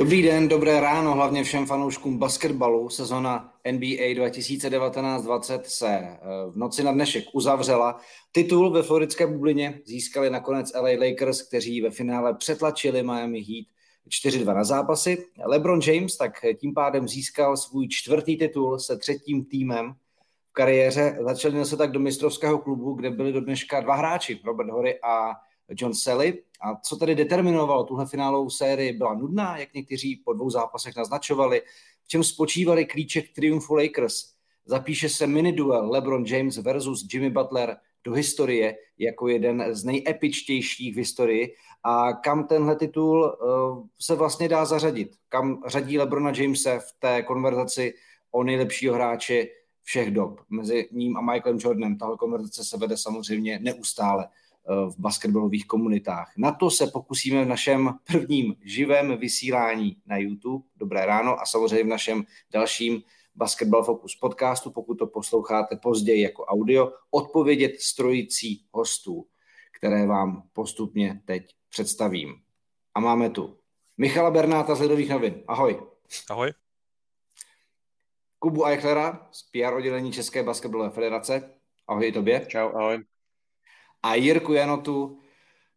Dobrý den, dobré ráno, hlavně všem fanouškům basketbalu. Sezona NBA 2019-20 se eh, v noci na dnešek uzavřela. Titul ve floridské bublině získali nakonec LA Lakers, kteří ve finále přetlačili Miami Heat 4-2 na zápasy. LeBron James tak tím pádem získal svůj čtvrtý titul se třetím týmem v kariéře. Začali se tak do mistrovského klubu, kde byli do dneška dva hráči, Robert Hory a John Sally. A co tedy determinovalo tuhle finálovou sérii? Byla nudná, jak někteří po dvou zápasech naznačovali. V čem spočívali klíček triumfu Lakers? Zapíše se mini duel LeBron James versus Jimmy Butler do historie jako jeden z nejepičtějších v historii a kam tenhle titul uh, se vlastně dá zařadit. Kam řadí Lebrona Jamese v té konverzaci o nejlepšího hráče všech dob. Mezi ním a Michaelem Jordanem tahle konverzace se vede samozřejmě neustále v basketbalových komunitách. Na to se pokusíme v našem prvním živém vysílání na YouTube. Dobré ráno a samozřejmě v našem dalším Basketball Focus podcastu, pokud to posloucháte později jako audio, odpovědět strojící hostů, které vám postupně teď představím. A máme tu Michala Bernáta z Lidových novin. Ahoj. Ahoj. Kubu Eichlera z PR oddělení České basketbalové federace. Ahoj tobě. Čau, ahoj a Jirku Janotu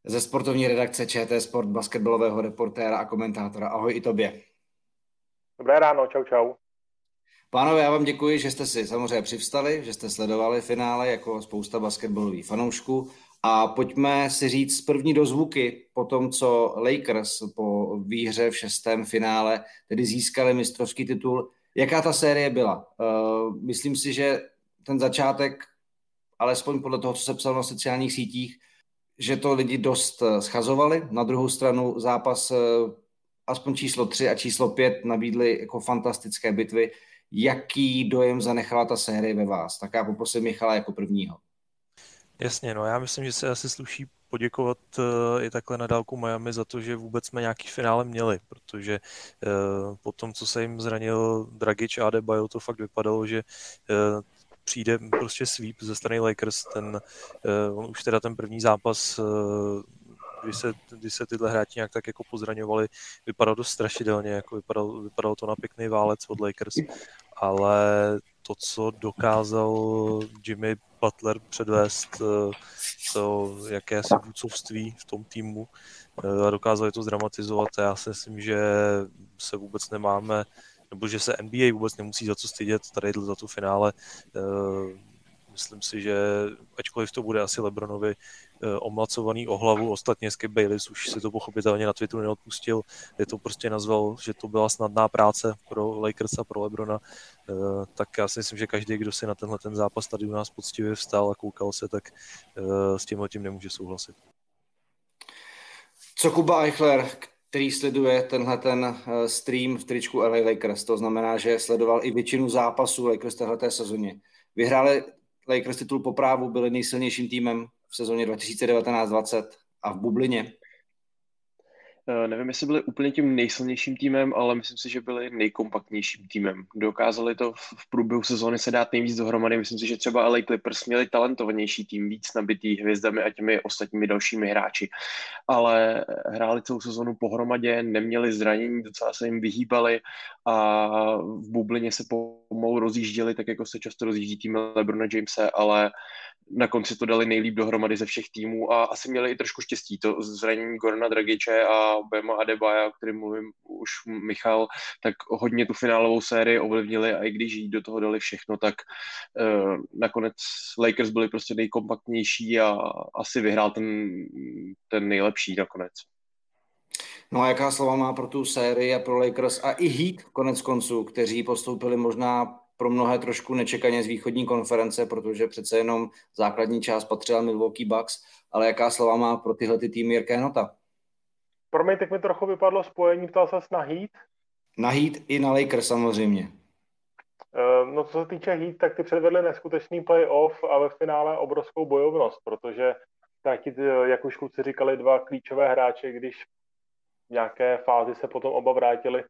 ze sportovní redakce ČT Sport, basketbalového reportéra a komentátora. Ahoj i tobě. Dobré ráno, čau, čau. Pánové, já vám děkuji, že jste si samozřejmě přivstali, že jste sledovali finále jako spousta basketbalových fanoušků a pojďme si říct první dozvuky po tom, co Lakers po výhře v šestém finále tedy získali mistrovský titul. Jaká ta série byla? Uh, myslím si, že ten začátek alespoň podle toho, co se psalo na sociálních sítích, že to lidi dost eh, schazovali. Na druhou stranu zápas eh, aspoň číslo 3 a číslo 5 nabídly jako fantastické bitvy. Jaký dojem zanechala ta série ve vás? Tak já poprosím Michala jako prvního. Jasně, no já myslím, že se asi sluší poděkovat uh, i takhle na dálku Miami za to, že vůbec jsme nějaký finále měli, protože po tom, co se jim zranil Dragic a Adebayo, to fakt vypadalo, že přijde prostě sweep ze strany Lakers, ten, uh, on už teda ten první zápas, uh, kdy se, kdy se tyhle hráči nějak tak jako pozraňovali, vypadalo to strašidelně, jako vypadalo, vypadalo to na pěkný válec od Lakers, ale to, co dokázal Jimmy Butler předvést, uh, to jakési vůdcovství v tom týmu, a dokázali to zdramatizovat. Já si myslím, že se vůbec nemáme nebo že se NBA vůbec nemusí za co stydět tady za tu finále. Eh, myslím si, že ačkoliv to bude asi Lebronovi eh, omlacovaný o hlavu, ostatně Skip Bayless už si to pochopitelně na Twitteru neodpustil, je to prostě nazval, že to byla snadná práce pro Lakers a pro Lebrona, eh, tak já si myslím, že každý, kdo si na tenhle ten zápas tady u nás poctivě vstal a koukal se, tak s tímhle tím nemůže souhlasit. Co Kuba Eichler, který sleduje tenhle ten eh, stream v tričku LA Lakers. To znamená, že sledoval i většinu zápasů Lakers téhleté sezóně. Vyhráli Lakers titul po právu, byli nejsilnějším týmem v sezóně 2019-20 a v bublině. Eh, nevím, jestli byli úplně tím nejsilnějším týmem, ale myslím si, že byli nejkompaktnějším týmem. Dokázali to v průběhu sezóny se dát nejvíc dohromady. Myslím si, že třeba LA Clippers měli talentovanější tým, víc nabitý hvězdami a těmi ostatními dalšími hráči. Ale hráli celou sezónu pohromadě, neměli zranění, docela se jim vyhýbali a v bublině se pomalu rozjížděli, tak jako se často rozjíždí tým LeBrona Jamese, ale na konci to dali nejlíp dohromady ze všech týmů a asi měli i trošku štěstí. To zranění Gorana Dragiče a Bema Adebayo, o kterém mluvím už Michal, tak hodně tu finálovou sérii ovlivnili a i když jí do toho dali všechno, tak uh, nakonec Lakers byli prostě nejkompaktnější a asi vyhrál ten, ten nejlepší nakonec. No a jaká slova má pro tu sérii a pro Lakers a i Heat konec konců, kteří postoupili možná pro mnohé trošku nečekaně z východní konference, protože přece jenom základní část patřila Milwaukee Bucks, ale jaká slova má pro tyhle ty týmy Jirka Nota? Pro mě teď mi trochu vypadlo spojení, ptal se na Heat? Na Heat i na Lakers samozřejmě. Ehm, no co se týče Heat, tak ty předvedli neskutečný playoff a ve finále obrovskou bojovnost, protože taky, jak už kluci říkali, dva klíčové hráče, když nějaké fázi se potom oba vrátili,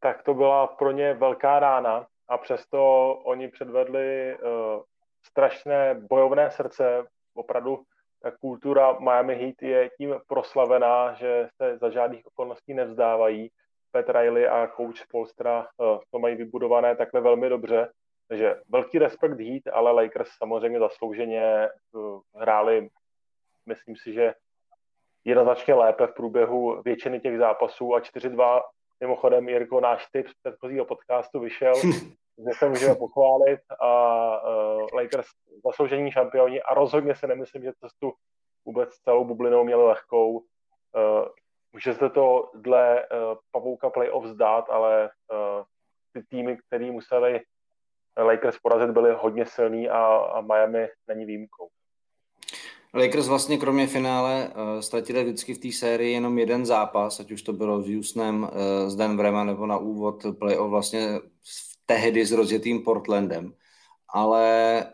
tak to byla pro ně velká rána a přesto oni předvedli uh, strašné bojovné srdce. Opravdu ta kultura Miami Heat je tím proslavená, že se za žádných okolností nevzdávají Pat Riley a coach Polstra to mají vybudované takhle velmi dobře. Takže velký respekt Heat, ale Lakers samozřejmě zaslouženě hráli, myslím si, že jednoznačně lépe v průběhu většiny těch zápasů a 4-2 Mimochodem, Jirko, náš tip z předchozího podcastu vyšel, že se můžeme pochválit a uh, Lakers zasloužení šampioni a rozhodně se nemyslím, že cestu vůbec celou bublinou měli lehkou. Uh, může se to dle uh, pavouka playoff zdát, ale uh, ty týmy, které museli Lakers porazit, byly hodně silný a, a Miami není výjimkou. Lakers vlastně kromě finále uh, ztratili vždycky v té sérii jenom jeden zápas, ať už to bylo s Houstonem, uh, s Denverem, nebo na úvod playoff vlastně tehdy s rozjetým Portlandem. Ale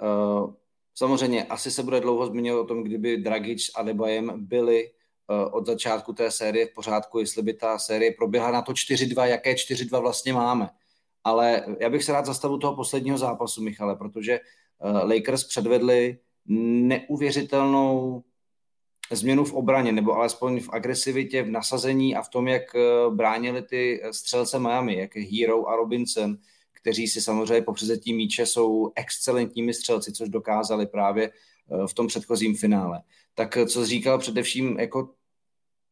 uh, samozřejmě asi se bude dlouho zmiňovat o tom, kdyby Dragic a Debajem byli uh, od začátku té série v pořádku, jestli by ta série proběhla na to 4-2, jaké 4-2 vlastně máme. Ale já bych se rád zastavil toho posledního zápasu, Michale, protože uh, Lakers předvedli neuvěřitelnou změnu v obraně, nebo alespoň v agresivitě, v nasazení a v tom, jak eh, bránili ty střelce Miami, jak Hero a Robinson, kteří si samozřejmě po přezetí míče jsou excelentními střelci, což dokázali právě eh, v tom předchozím finále. Tak eh, co říkal především jako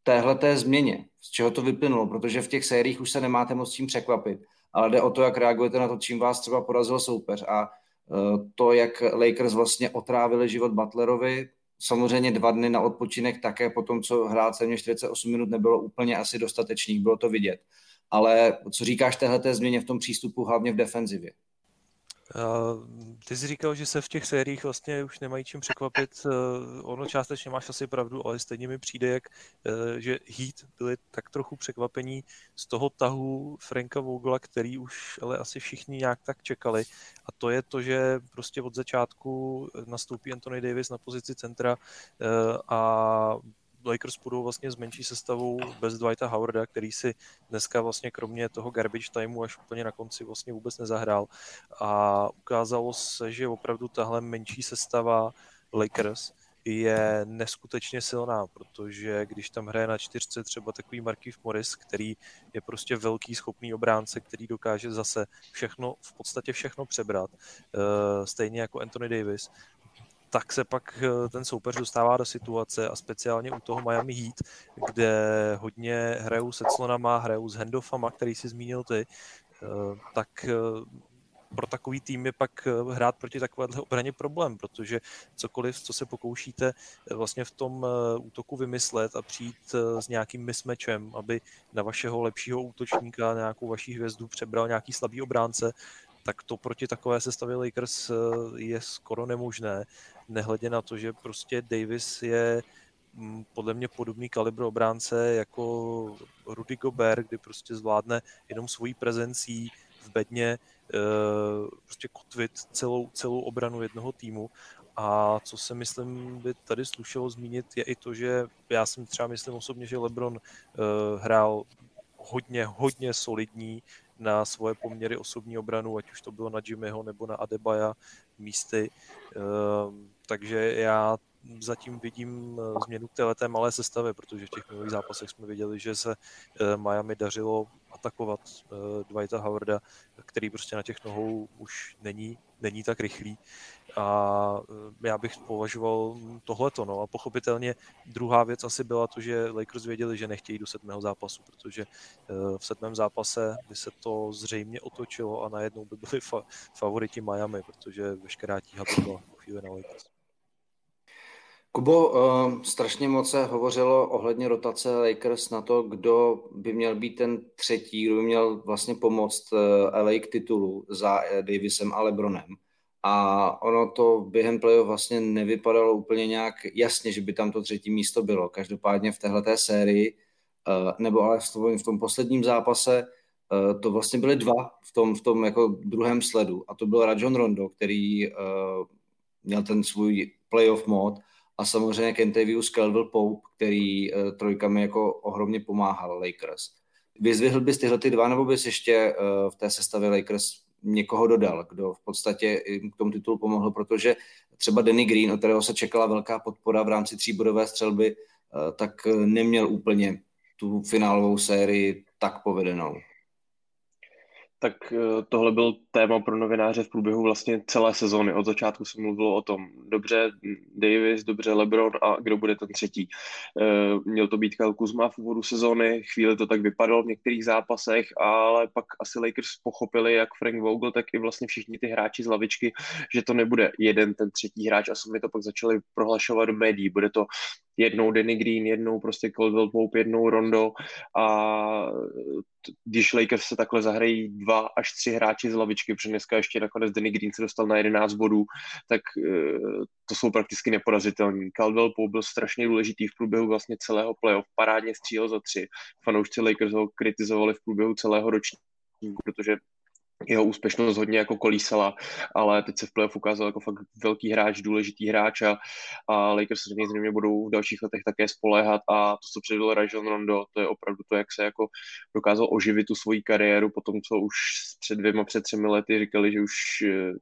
téhle té změně, z čeho to vyplynulo, protože v těch sériích už se nemáte moc čím překvapit, ale jde o to, jak reagujete na to, čím vás třeba porazil soupeř. A Eh, to, jak Lakers vlastně otrávili život Butlerovi, samozřejmě dva dny na odpočinek také po tom, co hrál celně 48 minut, nebylo úplně asi dostatečných, bylo to vidět. Ale co říkáš téhle změně v tom přístupu, hlavně v defenzivě? Ty jsi říkal, že se v těch sériích vlastně už nemají čím překvapit. Eh, ono částečně máš asi pravdu, ale stejně mi přijde, jak, eh, že Heat byli tak trochu překvapení z toho tahu Franka Vogla, který už ale asi všichni nějak tak čekali. A to je to, že prostě od začátku nastoupí Anthony Davis na pozici centra eh, a Lakers půjdou vlastně s menší sestavou bez Dwighta Howarda, který si dneska vlastně kromě toho garbage timeu až úplně na konci vlastně vůbec nezahrál. A ukázalo se, že opravdu tahle menší sestava Lakers je neskutečně silná, protože když tam hraje na čtyřce třeba takový Markif Morris, který je prostě velký, schopný obránce, který dokáže zase všechno, v podstatě všechno přebrat, eh, stejně jako Anthony Davis, tak se pak eh, ten soupeř dostává do situace a speciálně u toho Miami Heat, kde hodně hrajou se clonama, hrajou s handoffama, který si zmínil ty, eh, tak eh, pro takový tým je pak hrát proti takovéhle obraně problém, protože cokoliv, co se pokoušíte vlastně v tom útoku vymyslet a přijít s nějakým mismečem, aby na vašeho lepšího útočníka, nějakou vaší hvězdu přebral nějaký slabý obránce, tak to proti takové sestavě Lakers je skoro nemožné nehledě na to, že prostě Davis je mm, podle mě podobný kalibr obránce jako Rudy Gobert, kdy prostě zvládne jenom svojí prezencí v bedně eh, prostě kotvit celou, celou obranu jednoho týmu. A co se myslím by tady slušelo zmínit, je i to, že já si třeba myslím osobně, že LeBron uh, hrál hodně, hodně solidní na svoje poměry osobní obranu, ať už to bylo na Jimmyho nebo na Adebaya místy. Uh, takže já zatím vidím eh, změnu této malé sestavy, protože v těch minulých zápasech jsme viděli, že se eh, Miami dařilo atakovat eh, Dwighta Howarda, který prostě na těch nohou už není, není tak rychlý. A já bych považoval tohleto. No. A pochopitelně druhá věc asi byla to, že Lakers věděli, že nechtějí do sedmého zápasu, protože v sedmém zápase by se to zřejmě otočilo a najednou by byli fa- favoriti Miami, protože veškerá tíha by byla chvíli na Lakers. Kubo, uh, strašně moc se hovořilo ohledně rotace Lakers na to, kdo by měl být ten třetí, kdo by měl vlastně pomoct eh, LA k titulu za uh, Davisem a Lebronem. A ono to během playoff vlastně nevypadalo úplně nějak jasně, že by tam to třetí místo bylo. Každopádně v téhleté sérii, nebo ale v tom, v tom posledním zápase, to vlastně byly dva v tom, v tom jako druhém sledu. A to byl Rajon Rondo, který měl ten svůj playoff mod a samozřejmě Kentavius Caldwell Pope, který uh, trojkami jako ohromně pomáhal Lakers. Vyzvihl bys tyhle ty dva, nebo bys ještě uh, v té sestavě Lakers někoho dodal, kdo v podstatě k tomu titulu pomohl, protože třeba Danny Green, od kterého se čekala velká podpora v rámci tříbodové střelby, uh, tak neměl úplně tu finálovou sérii tak povedenou tak eh, tohle byl téma pro novináře v průběhu vlastně celé sezóny. Od začátku se mluvilo o tom, dobře Davis, dobře LeBron a kdo bude ten třetí. Eh, měl to být Kyle Kuzma v úvodu sezóny, chvíli to tak vypadalo v některých zápasech, ale pak asi Lakers pochopili, jak Frank Vogel, tak i vlastně všichni ty hráči z lavičky, že to nebude jeden ten třetí hráč a sami to pak začali prohlašovat do médií. Bude to jednou Danny Green, jednou prostě Caldwell Pope, jednou Rondo a když Lakers se takhle zahrají dva až tři hráči z lavičky, protože dneska ještě nakonec Danny Green se dostal na 11 bodů, tak eh, to jsou prakticky neporazitelní. Caldwell Pope byl strašně důležitý v průběhu vlastně celého playoff, parádně střílel za tři. Fanoušci Lakers ho kritizovali v průběhu celého ročníku, protože jeho úspěšnost hodně jako kolísala, ale teď se v playoff ukázal jako fakt velký hráč, důležitý hráč a, a Lakers se něj zřejmě budou v dalších letech také spoléhat a to, co předvedl Rajon Rondo, to je opravdu to, jak se jako dokázal oživit tu svoji kariéru po tom, co už před dvěma, před třemi lety říkali, že už eh,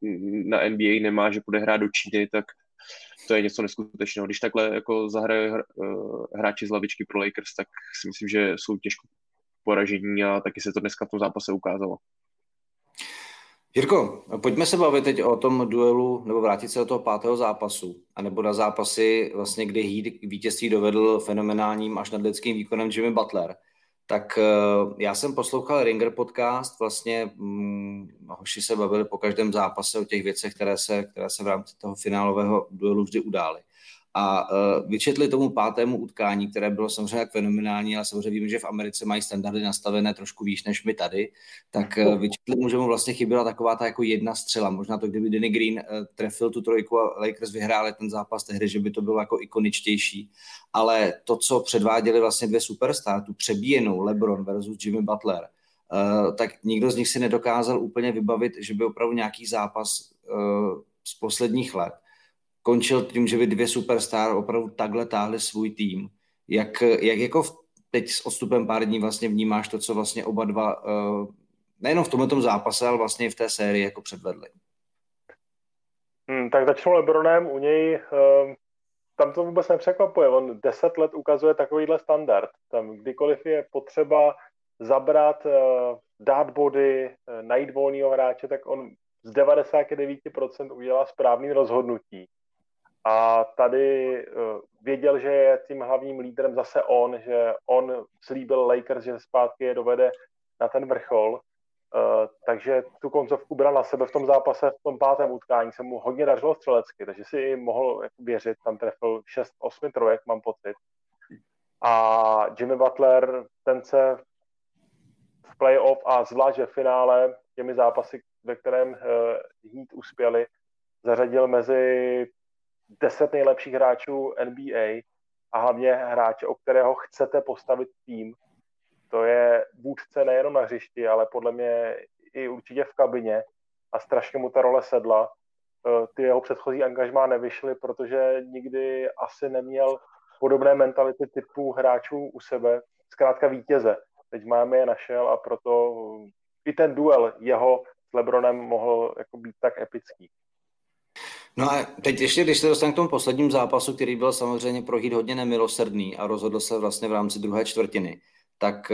na NBA nemá, že bude hrát do Číny, tak to je něco neskutečného. Když takhle jako zahraje eh, hráči z lavičky pro Lakers, tak si myslím, že jsou těžko poražení a taky se to dneska v tom zápase ukázalo. Jirko, pojďme se bavit teď o tom duelu, nebo vrátit se do toho pátého zápasu, a nebo na zápasy, vlastně, kdy Heat vítězství dovedl fenomenálním až nadlidským výkonem Jimmy Butler. Tak uh, já jsem poslouchal Ringer podcast, vlastně hm, hoši se bavili po každém zápase o těch věcech, které se, které se v rámci toho finálového duelu vždy udály a uh, vyčetli tomu pátému utkání, které bylo samozřejmě jak fenomenální, ale samozřejmě víme, že v Americe mají standardy nastavené trošku výš než my tady, tak uh, vyčetli mu, že mu vlastně chyběla taková ta jako jedna střela. Možná to, kdyby Danny Green uh, trefil tu trojku a Lakers vyhráli ten zápas tehdy, že by to bylo jako ikoničtější. Ale to, co předváděli vlastně dvě superstar, tu přebíjenou LeBron versus Jimmy Butler, tak nikdo z nich si nedokázal úplně vybavit, že by opravdu nějaký zápas z posledních let končil tím, že by dvě superstar opravdu takhle táhli svůj tým. Jak, jak jako teď s odstupem pár dní vlastně vnímáš to, co vlastně oba dva, uh, nejenom v tomto zápase, ale vlastně i v té sérii jako předvedli? Hmm, tak začnu Lebronem, u něj uh, tam to vůbec nepřekvapuje. On deset let ukazuje takovýhle standard. Tam kdykoliv je potřeba zabrat, uh, dát body, uh, najít volného hráče, tak on z 99% udělá správný rozhodnutí. A tady uh, věděl, že je tím hlavním lídrem zase on, že on slíbil Lakers, že zpátky je dovede na ten vrchol. Uh, takže tu koncovku bral na sebe v tom zápase, v tom pátém utkání se mu hodně dařilo střelecky, takže si mohl jako věřit, tam trefil 6-8 trojek, mám pocit. A Jimmy Butler, ten se v playoff a zvlášť ve finále těmi zápasy, ve kterém uh, Heat uspěli, zařadil mezi deset nejlepších hráčů NBA a hlavně hráče, o kterého chcete postavit tým. To je vůdce nejenom na hřišti, ale podle mě i určitě v kabině a strašně mu ta role sedla. Eh, ty jeho předchozí angažmá nevyšly, protože nikdy asi neměl podobné mentality typu hráčů u sebe, zkrátka vítěze. Teď máme je našel a proto i ten duel jeho s Lebronem mohl jako být tak epický. No a teď ještě, když se dostanu k tomu posledním zápasu, který byl samozřejmě pro Heat hodně nemilosrdný a rozhodl se vlastně v rámci druhé čtvrtiny, tak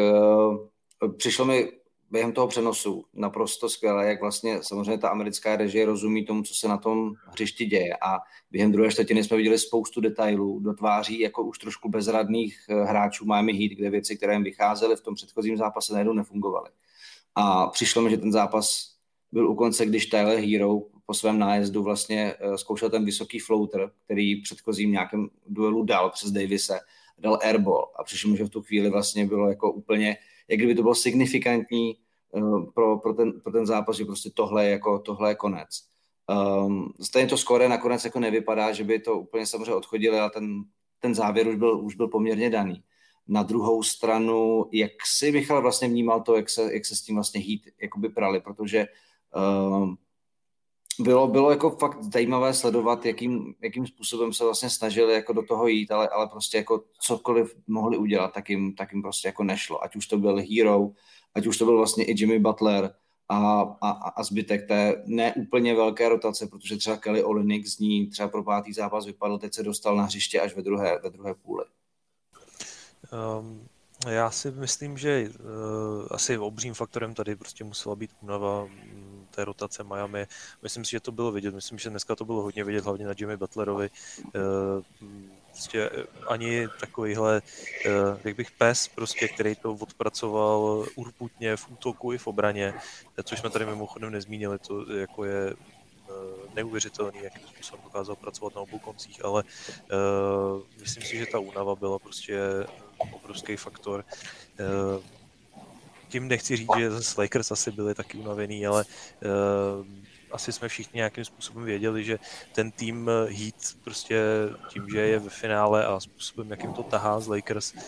uh, přišlo mi během toho přenosu naprosto skvěle, jak vlastně samozřejmě ta americká režie rozumí tomu, co se na tom hřišti děje a během druhé čtvrtiny jsme viděli spoustu detailů do tváří jako už trošku bezradných eh, hráčů Miami Heat, kde věci, které jim vycházely v tom předchozím zápase najednou nefungovaly. A přišlo mi, že ten zápas byl u konce, když Tyler Hero po svém nájezdu vlastně eh, zkoušel ten vysoký floater, který předchozím nějakém duelu dal přes Davise, dal airball a přišlo mi, že v tu chvíli vlastně bylo jako úplně, jak kdyby to bylo signifikantní eh, pro, pro, ten, pro ten zápas, že prostě tohle je, jako, tohle je konec. Um, stejně to skore nakonec jako nevypadá, že by to úplně samozřejmě odchodili, ale ten, ten závěr už byl, už byl poměrně daný. Na druhou stranu, jak si Michal vlastně vnímal to, jak se, jak se s tím vlastně hít jakoby prali, protože um, bylo, bylo jako fakt zajímavé sledovat, jakým, jakým způsobem se vlastně snažili jako do toho jít, ale, ale prostě jako cokoliv mohli udělat, tak jim, tak jim prostě jako nešlo. Ať už to byl Hero, ať už to byl vlastně i Jimmy Butler a, a, a zbytek té neúplně velké rotace, protože třeba Kelly Olenek z ní třeba pro pátý zápas vypadl, teď se dostal na hřiště až ve druhé, ve druhé půli. Um, Já si myslím, že uh, asi obřím faktorem tady prostě musela být únava té rotace Miami. Myslím si, že to bylo vidět. Myslím, že dneska to bylo hodně vidět, hlavně na Jimmy Butlerovi. Uh, prostě ani takovýhle, uh, jak bych pes, prostě, který to odpracoval urputně v útoku i v obraně, což jsme tady mimochodem nezmínili, to jako je neuvěřitelný, jakým způsobem dokázal pracovat na obou koncích, ale uh, myslím si, že ta únava byla prostě obrovský faktor. Uh, tím nechci říct, že z Lakers asi byli taky unavený, ale uh, asi jsme všichni nějakým způsobem věděli, že ten tým Heat prostě tím, že je ve finále a způsobem, jakým to tahá z Lakers, uh,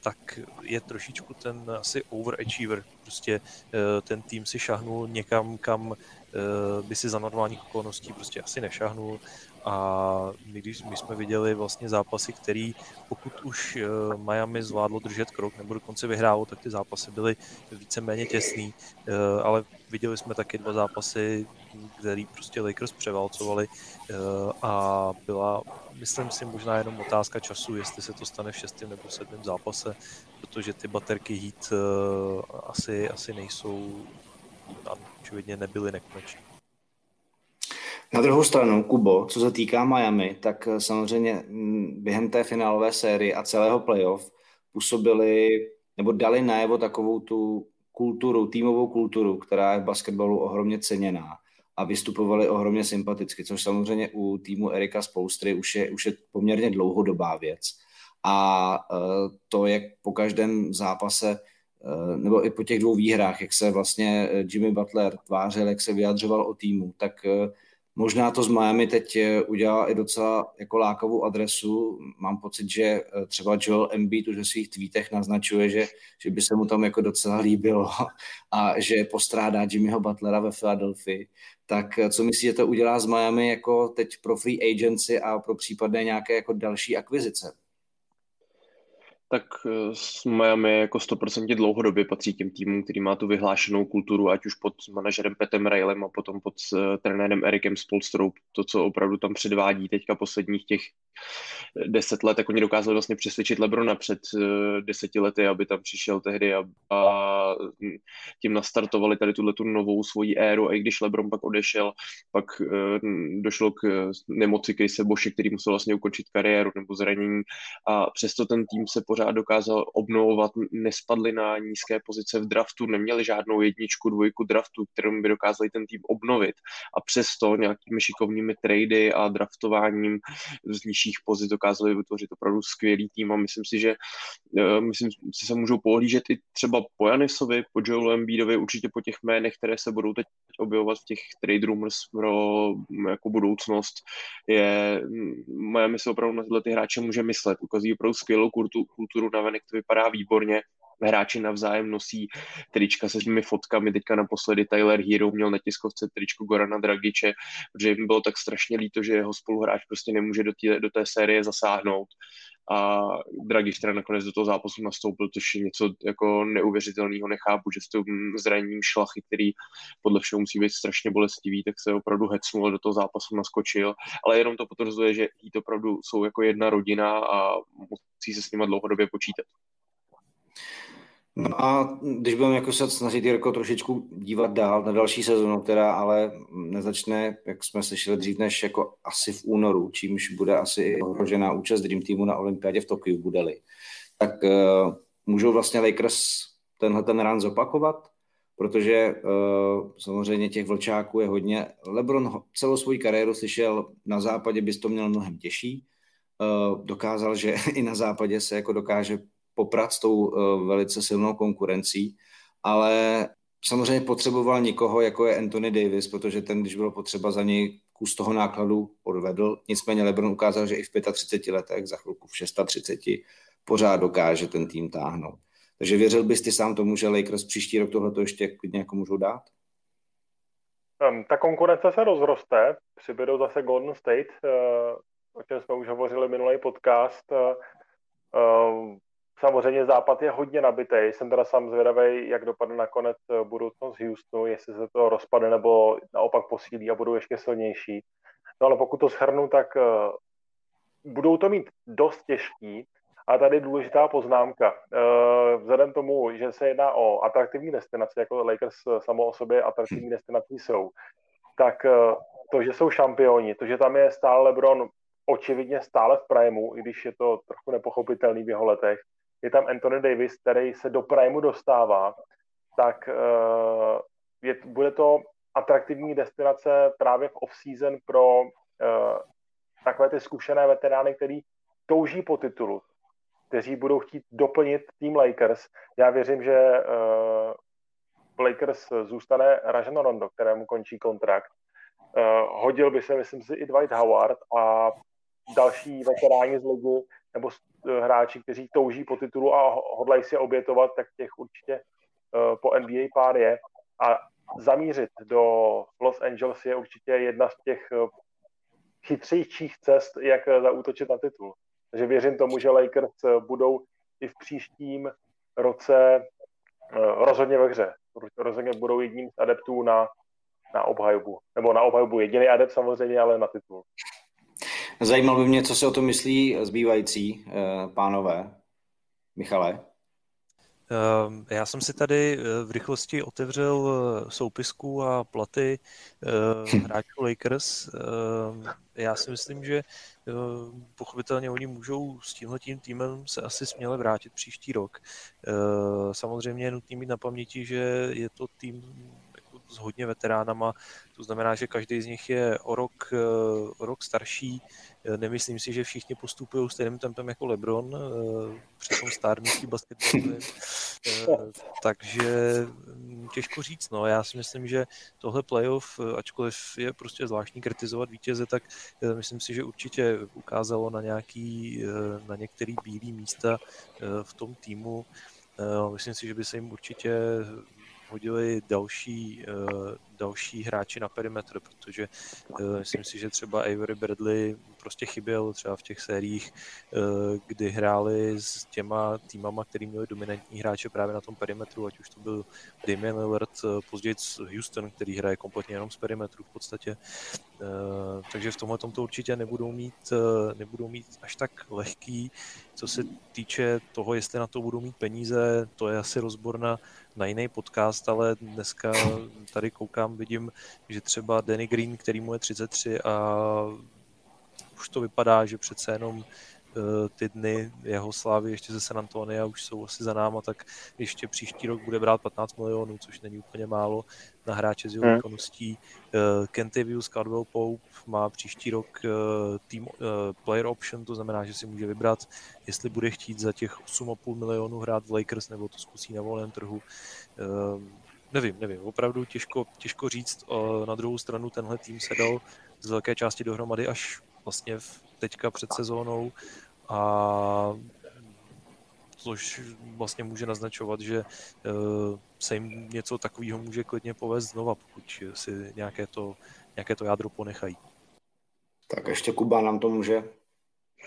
tak je trošičku ten asi overachiever. Prostě uh, ten tým si šahnul někam, kam Eh, by si za normálních okolností prostě asi nešahnul a my, když my jsme viděli vlastně zápasy, který pokud už eh, Miami zvládlo držet krok nebo dokonce vyhrálo, tak ty zápasy byly víceméně těsný, eh, ale viděli jsme taky dva zápasy, který prostě Lakers převálcovali a byla, myslím si, možná jenom otázka času, jestli se to stane v šestém nebo sedmém zápase, protože ty baterky Heat asi, asi nejsou tam očividně nebyly nekonečné. Na druhou stranu, Kubo, co se týká Miami, tak eh, samozřejmě mm, během té finálové série a celého playoff působili nebo dali najevo takovou tu kulturu, týmovou kulturu, která je v basketbalu ohromně ceněná a vystupovali ohromně sympaticky, což samozřejmě u týmu Erika Spoustry už je, už je poměrně dlouhodobá věc. A uh, to, jak po každém zápase Eh, nebo i po těch dvou výhrách, jak se vlastně eh, Jimmy Butler tvářil, jak se vyjadřoval o týmu, tak eh, možná to z Miami teď udělá i docela jako lákavou adresu. Mám pocit, že třeba Joel Embiid už ve svých tweetech naznačuje, že, že by se mu tam jako docela líbilo a že postrádá Jimmyho Butlera ve Philadelphii. Tak co myslíte, že to udělá z Miami jako teď pro free agency a pro případné nějaké jako další akvizice? Tak eh, s Miami jako 100% dlouhodobě patří těm týmům, který má tu vyhlášenou kulturu, ať už pod manažerem Petem Railem a potom pod uh, trenérem Erikem Spolstrou. To, co opravdu tam předvádí teďka posledních těch deset let, tak oni dokázali vlastně přesvědčit Lebrona před deseti lety, aby tam přišel tehdy a, a tím nastartovali tady tuhle tu novou svoji éru a i když Lebron pak odešel, pak došlo k nemoci Kejse Boše, který musel vlastně ukončit kariéru nebo zranění a přesto ten tým se pořád pořád dokázal obnovovat, nespadli na nízké pozice v draftu, neměli žádnou jedničku, dvojku draftu, kterou by dokázali ten tým obnovit a přesto nějakými šikovnými trady a draftováním z nižších pozic dokázali vytvořit opravdu skvělý tým a myslím si, že eh, myslím si se můžou pohlížet i třeba po Janisovi, po Joelu Embiidovi, určitě po těch jménech, které se budou teď objevovat v těch trade rumors pro mm, jako budoucnost, je Miami se opravdu na tyhle ty hráče může myslet. Ukazují opravdu skvělou kulturu, kulturu navenek, to vypadá výborně. Hráči navzájem nosí trička se svými fotkami. Teďka naposledy Tyler Hero měl na tiskovce tričku Gorana Dragiče, protože jim bylo tak strašně líto, že jeho spoluhráč prostě nemůže do, tě, do té série zasáhnout a Dragič teda nakonec do toho zápasu nastoupil, což je něco jako neuvěřitelného, nechápu, že s tím zraněním šlachy, který podle všeho musí být strašně bolestivý, tak se opravdu hecnul do toho zápasu naskočil, ale jenom to potvrzuje, že jí to opravdu jsou jako jedna rodina a musí se s nimi dlouhodobě počítat. No a když budeme jako se snažit Jirko trošičku dívat dál na další sezonu, která ale nezačne, jak jsme slyšeli dřív, než jako asi v únoru, čímž bude asi ohrožená účast Dream Teamu na olympiádě v Tokiu, bude-li. Tak uh, můžou vlastně Lakers tenhle ten rán zopakovat, protože uh, samozřejmě těch vlčáků je hodně. LeBron celou svou kariéru slyšel, na západě bys to měl mnohem těžší. Uh, dokázal, že i na západě se jako dokáže poprat s tou uh, velice silnou konkurencí, ale samozřejmě potřeboval někoho, jako je Anthony Davis, protože ten, když bylo potřeba za něj kus toho nákladu odvedl. Nicméně LeBron ukázal, že i v 35 letech, za chvilku v 630, pořád dokáže ten tým táhnout. Takže věřil bys ty sám tomu, že Lakers příští rok tohle ještě klidně jako můžou dát? Ta konkurence se rozroste, přibydou zase Golden State, uh, o čem jsme už hovořili minulý podcast. Samozřejmě západ je hodně nabitý. Jsem teda sám zvědavý, jak dopadne nakonec eh, budoucnost Houstonu, jestli se to rozpadne nebo naopak posílí a budou ještě silnější. No ale pokud to shrnu, tak uh, budou to mít dost těžký A tady důležitá poznámka. Eh, vzhledem tomu, že se jedná o atraktivní destinace, jako Lakers samo o sobě atraktivní destinací jsou, tak eh, to, že jsou šampioni, to, že tam je stále LeBron očividně stále v primu, i když je to trochu nepochopitelný v jeho letech, je tam Anthony Davis, který se do primu dostává, tak uh, je, bude to atraktivní destinace právě v off-season pro uh, takové ty zkušené veterány, který touží po titulu, kteří budou chtít doplnit tým Lakers. Já věřím, že uh, Lakers zůstane Rajon Rondo, kterému končí kontrakt. Uh, hodil by se, myslím si, i Dwight Howard a další veteráni z ligy nebo uh, hráči, kteří touží po titulu a hodlají si obětovat, tak těch určitě uh, po NBA pár je. A zamířit do Los Angeles je určitě jedna z těch uh, chytřejších cest, jak zaútočit na titul. Takže věřím tomu, že Lakers budou i v příštím roce rozhodně ve hře. Rozhodně budou jedním z adeptů na, na obhajobu. Nebo na obhajobu jediný adept samozřejmě, ale na titul. Zajímalo by mě, co si o tom myslí zbývající eh, pánové. Michale? Ehm, já jsem si tady eh, v rychlosti otevřel eh, soupisku a platy hráčů Lakers. Ehm, já si myslím, že pochopitelně oni můžou s tímhle tím týmem se asi směle vrátit příští rok. Samozřejmě je nutný mít na paměti, že je to tým s hodně veteránama, to znamená, že každý z nich je o rok, eh, o rok starší. Eh, nemyslím si, že všichni postupují stejným tempem jako LeBron eh, při tom stárnutí basketbalu. Takže hm, těžko říct. No. Já si myslím, že tohle playoff, ačkoliv je prostě zvláštní kritizovat vítěze, tak myslím si, že určitě ukázalo na nějaký, na některý bílý místa v tom týmu. Myslím si, že by se jim určitě hodili další, uh, další hráči na perimetr, protože uh, myslím si, že třeba Avery Bradley prostě chyběl třeba v těch sériích, uh, kdy hráli s těma týmama, který měli dominantní hráče právě na tom perimetru, ať už to byl Damian Lillard, později Houston, který hraje kompletně jenom z perimetru v podstatě. Uh, takže v tomhle to určitě nebudou mít, uh, nebudou mít až tak lehký. Co se týče toho, jestli na to budou mít peníze, to je asi rozbor na na jiný podcast, ale dneska tady koukám, vidím, že třeba Danny Green, který mu je 33 a už to vypadá, že přece jenom Eh, ty dny jeho slávy ještě ze San Antonia už jsou asi za náma, tak ještě příští rok bude brát 15 milionů, což není úplně málo na hráče z jeho hmm. výkonností. Hmm. Kentavius Caldwell Pope má příští rok eh, team player option, to znamená, že si může vybrat, jestli bude chtít za těch 8,5 milionů hrát v Lakers, nebo to zkusí na volném trhu. Nevím, nevím, opravdu těžko, těžko říct. Na druhou stranu tenhle tým se dal z velké části dohromady až vlastně v teďka před sezónou a což vlastně může naznačovat, že eh, se jim něco takového může klidně povést znova, pokud si nějaké to, nějaké to jádro ponechají. Tak ještě Kuba nám to může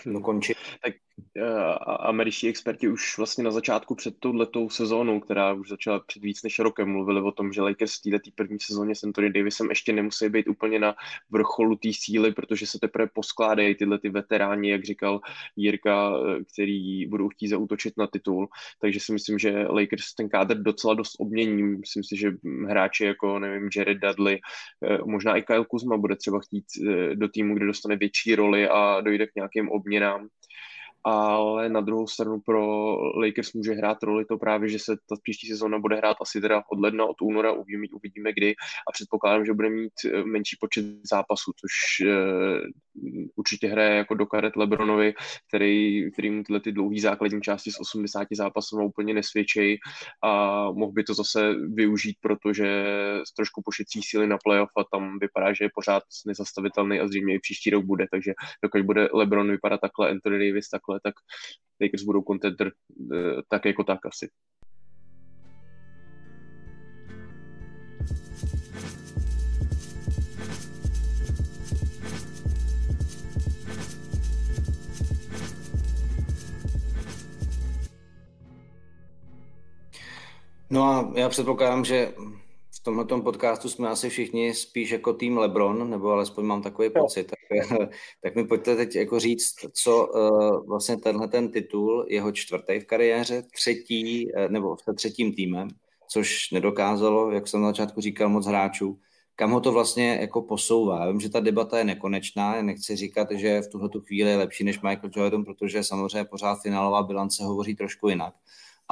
dokončit. Tak američtí experti už vlastně na začátku před touhletou sezónou, která už začala před víc než rokem, mluvili o tom, že Lakers v této první sezóně s Anthony Davisem ještě nemusí být úplně na vrcholu té síly, protože se teprve poskládají tyhle ty veteráni, jak říkal Jirka, eh, který budou chtít zautočit na titul. Takže si myslím, že Lakers ten kádr docela dost obmění. Myslím si, že hráči jako, nevím, Jared Dudley, eh, možná i Kyle Kuzma bude třeba chtít do týmu, kde dostane větší roli a dojde k nějakým obměnám ale na druhou stranu pro Lakers může hrát roli to právě, že se ta příští sezóna bude hrát asi teda od ledna, od února, uvidíme, uvidíme kdy. A předpokládám, že bude mít eh, menší počet zápasů, což uh, určitě hraje jako do karet Lebronovi, který, který mu tyhle ty dlouhé základní části z 80 zápasů úplně nesvědčí a mohl by to zase využít, protože trošku pošetří síly na playoff a tam vypadá, že je pořád nezastavitelný a zřejmě i příští rok bude, takže dokud bude Lebron vypadat takhle, Anthony Davis takhle, takhle, tak Lakers budou contender eh, tak jako tak asi. No a já předpokládám, že v tomhle podcastu jsme asi všichni spíš jako tým LeBron, nebo alespoň mám takový pocit. Tak, tak mi pojďte teď jako říct, co uh, vlastně tenhle ten titul, jeho čtvrtý v kariéře, třetí, uh, nebo se třetím týmem, což nedokázalo, jak jsem na začátku říkal, moc hráčů, kam ho to vlastně jako posouvá. Já vím, že ta debata je nekonečná, já nechci říkat, že v tuhle chvíli je lepší než Michael Jordan, protože samozřejmě pořád finálová bilance hovoří trošku jinak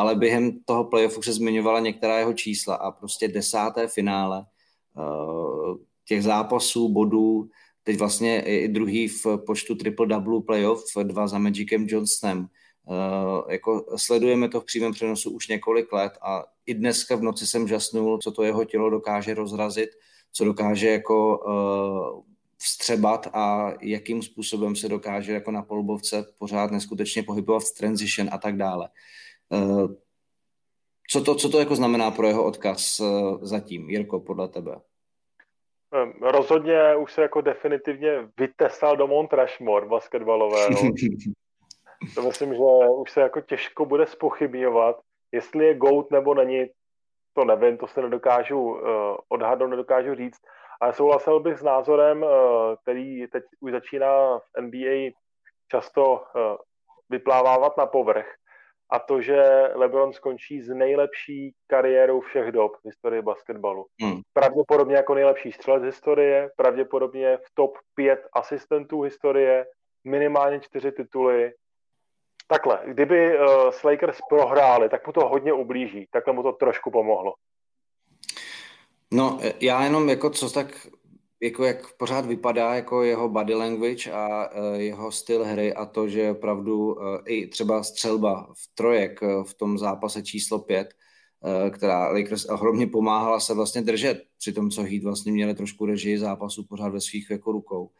ale během toho playoffu se zmiňovala některá jeho čísla a prostě desáté finále uh, těch zápasů, bodů, teď vlastně i druhý v počtu triple-double playoff, dva za Magicem Johnsonem. Uh, jako sledujeme to v přímém přenosu už několik let a i dneska v noci jsem žasnul, co to jeho tělo dokáže rozrazit, co dokáže jako uh, vstřebat a jakým způsobem se dokáže jako na polbovce pořád neskutečně pohybovat v transition a tak dále. Eh, co to, co to jako znamená pro jeho odkaz eh, zatím, Jirko, podle tebe? Rozhodně už se jako definitivně vytesal do Mount Rushmore basketbalového. to myslím, že už se jako těžko bude spochybňovat. Jestli je GOAT nebo není, to nevím, to se nedokážu uh, odhadnout, nedokážu říct. Ale souhlasil bych s názorem, uh, který teď už začíná v NBA často uh, vyplávávat na povrch, a to, že LeBron skončí s nejlepší kariérou všech dob v historii basketbalu. Hmm. Pravděpodobně jako nejlepší střelec historie, pravděpodobně v top 5 asistentů historie, minimálně čtyři tituly. Takhle, kdyby uh, s Lakers prohráli, tak mu to hodně ublíží, takhle mu to trošku pomohlo. No, já jenom jako co tak jako jak pořád vypadá jako jeho body language a uh, jeho styl hry a to, že opravdu uh, i třeba střelba v trojek uh, v tom zápase číslo pět, která Lakers ohromně pomáhala se vlastně držet, při tom, co Heat vlastně měli trošku režii zápasu pořád ve svých jako rukou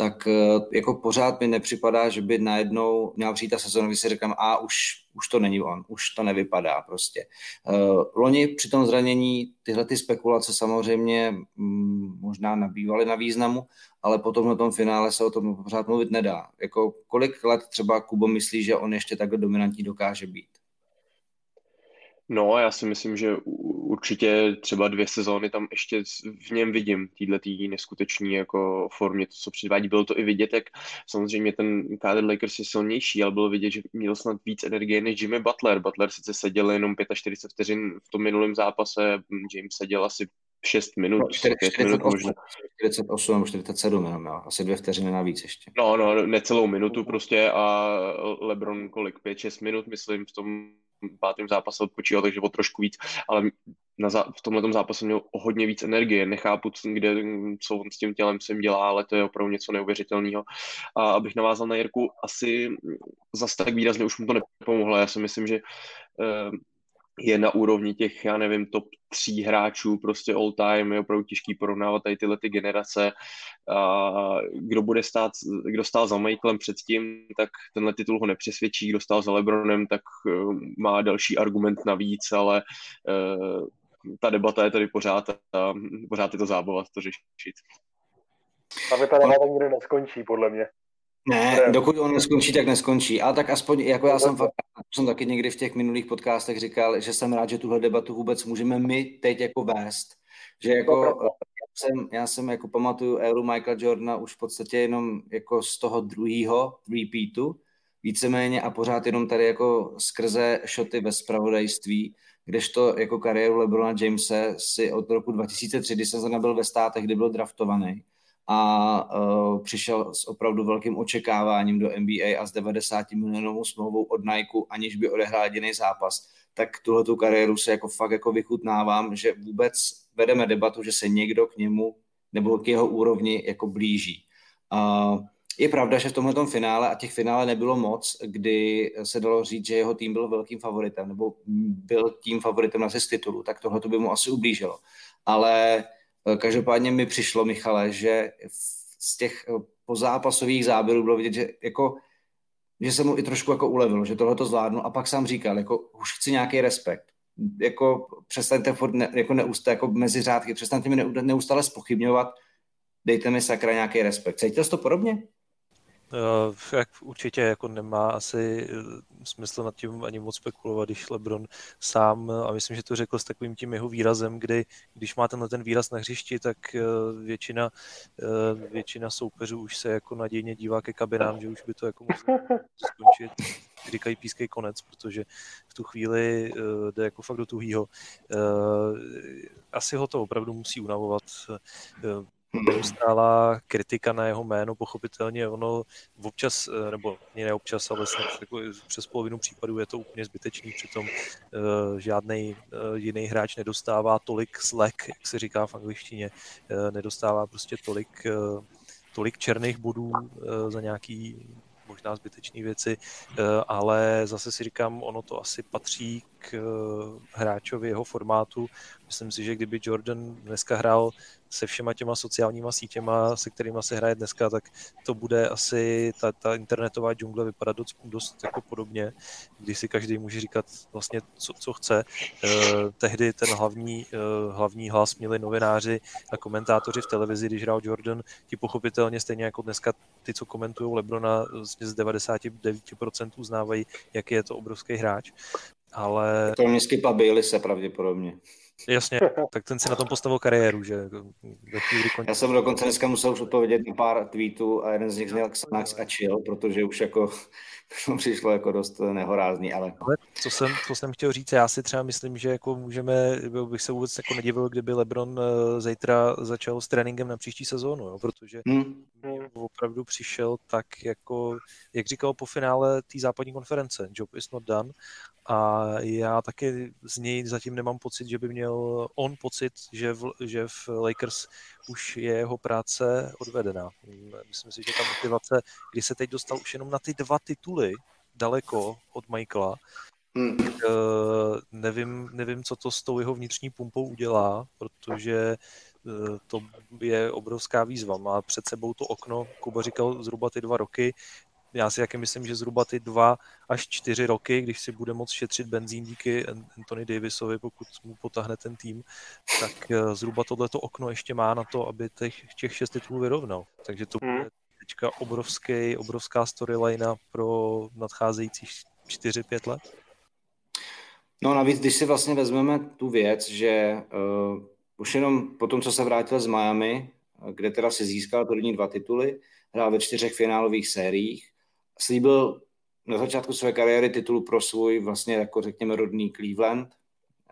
tak eh, jako pořád mi nepřipadá, že by najednou měla přijít ta sezóna, kdy si říkám, a už, už to není on, už to nevypadá prostě. Uh, loni při tom zranění tyhle ty spekulace samozřejmě mm, možná nabývaly na významu, ale potom na tom finále se o tom pořád mluvit nedá. Jako kolik let třeba Kubo myslí, že on ještě takhle dominantní dokáže být? No, já si myslím, že určitě třeba dvě sezóny tam ještě v něm vidím, týhle tý neskutečný jako formě, to, co předvádí, bylo to i vidět, jak samozřejmě ten kádr Lakers je silnější, ale bylo vidět, že měl snad víc energie než Jimmy Butler. Butler sice seděl jenom 45 vteřin v tom minulém zápase, James seděl asi 6 minut, no, 4, 48, minut možná. 48 nebo 47 jenom, jo. asi dvě vteřiny navíc ještě. No, no, necelou minutu prostě a LeBron kolik, 5-6 minut, myslím, v tom pátém zápase odpočíval, takže o trošku víc, ale na zá- v tomhle zápase měl o hodně víc energie. Nechápu, kde, co on s tím tělem sem dělá, ale to je opravdu něco neuvěřitelného. A abych navázal na Jirku, asi zase tak výrazně už mu to nepomohlo. Já si myslím, že eh, je na úrovni těch, já nevím, top tří hráčů prostě all time, je opravdu těžký porovnávat tady tyhle ty generace. A kdo bude stát, kdo stál za Michaelem předtím, tak tenhle titul ho nepřesvědčí, kdo stál za Lebronem, tak uh, má další argument navíc, ale uh, ta debata je tady pořád a pořád je to zábava to řešit. A ta debata nikdy neskončí, podle mě. Ne, dokud on neskončí, tak neskončí. A tak aspoň, jako já jsem fakt, jsem taky někdy v těch minulých podcastech říkal, že jsem rád, že tuhle debatu vůbec můžeme my teď jako vést. Že jako, já jsem, já jsem jako pamatuju éru Michael Jordana už v podstatě jenom jako z toho druhého repeatu, víceméně a pořád jenom tady jako skrze šoty ve spravodajství, kdežto jako kariéru LeBrona Jamese si od roku 2003, kdy jsem byl ve státech, kdy byl draftovaný, a uh, přišel s opravdu velkým očekáváním do NBA a s 90 milionovou smlouvou od Nike, aniž by odehrál jediný zápas, tak tuhle tu kariéru se jako fakt jako vychutnávám, že vůbec vedeme debatu, že se někdo k němu nebo k jeho úrovni jako blíží. Uh, je pravda, že v tomhle finále, a těch finále nebylo moc, kdy se dalo říct, že jeho tým byl velkým favoritem, nebo byl tím favoritem na z titulu, tak tohle by mu asi ublížilo. Ale každopádně mi přišlo, Michale, že z těch eh, pozápasových záběrů bylo vidět, že jako že se mu i trošku jako ulevilo, že tohle to zvládnu a pak sám říkal, jako už chci nějaký respekt. Jako přestaňte furt ne, jako neustále, jako mezi řádky, přestaňte mi neustále spochybňovat, dejte mi sakra nějaký respekt. Cítil jsi to podobně? Jak určitě jako nemá asi eh, smysl nad tím ani moc spekulovat, když LeBron sám, a myslím, že to řekl s takovým tím jeho výrazem, kdy když má tenhle ten výraz na hřišti, tak většina, většina soupeřů už se jako nadějně dívá ke kabinám, že už by to jako mohlo skončit. Říkají pískej konec, protože v tu chvíli jde jako fakt do tuhýho. Uh, asi ho to opravdu musí unavovat. Uh, neustálá kritika na jeho jméno, pochopitelně ono občas, eh, nebo ne občas, ale snad jako přes polovinu případů je to úplně zbytečný, přitom uh, žádný uh, jiný hráč nedostává tolik slack, jak se říká v angličtině, uh, nedostává prostě tolik, uh, tolik černých bodů uh, za nějaký možná zbytečné věci, ale zase si říkám, ono to asi patří k hráčovi jeho formátu. Myslím si, že kdyby Jordan dneska hrál se všema těma sociálníma sítěma, se kterými se hraje dneska, tak to bude asi ta, ta internetová džungle vypadat dost, dost jako podobně, kdy si každý může říkat vlastně, co, co chce. Eh, tehdy ten hlavní, eh, hlavní hlas měli novináři a komentátoři v televizi, když hrál Jordan, ti pochopitelně stejně jako dneska ty, co komentují Lebrona, z 99% uznávají, jaký je to obrovský hráč. Ale... To mě skypa se pravděpodobně. Jasně, tak ten si na tom postavil kariéru, že? Já jsem dokonce dneska musel už odpovědět na pár tweetů a jeden z nich zněl Xanax a chill, protože už jako to přišlo jako dost nehorázný, ale... ale co jsem, co jsem chtěl říct, já si třeba myslím, že jako můžeme, bych se vůbec jako nedivil, kdyby LeBron eh, zítra začal s tréninkem na příští sezónu, jo, protože hmm. opravdu přišel tak jako, jak říkal po finále té západní konference, job is not done a já taky z něj zatím nemám pocit, že by měl on pocit, že v, že v Lakers už je jeho práce odvedená. Myslím si, že ta motivace, kdy se teď dostal už jenom na ty dva tituly daleko od Michaela, hmm. tak, uh, nevím, nevím, co to s tou jeho vnitřní pumpou udělá, protože uh, to je obrovská výzva. Má před sebou to okno, Kuba říkal zhruba ty dva roky, já si taky myslím, že zhruba ty dva až čtyři roky, když si bude moct šetřit benzín díky Anthony Davisovi, pokud mu potahne ten tým, tak eh, zhruba tohleto okno ještě má na to, aby těch, těch šest titulů vyrovnal. Takže to bude hmm. Teďka obrovský, obrovská storyline pro nadcházejících 4-5 let. No navíc, když si vlastně vezmeme tu věc, že uh, už jenom po tom, co se vrátil z Miami, kde teda si získal první dva tituly, hrál ve čtyřech finálových sériích, slíbil na začátku své kariéry titul pro svůj vlastně jako řekněme rodný Cleveland.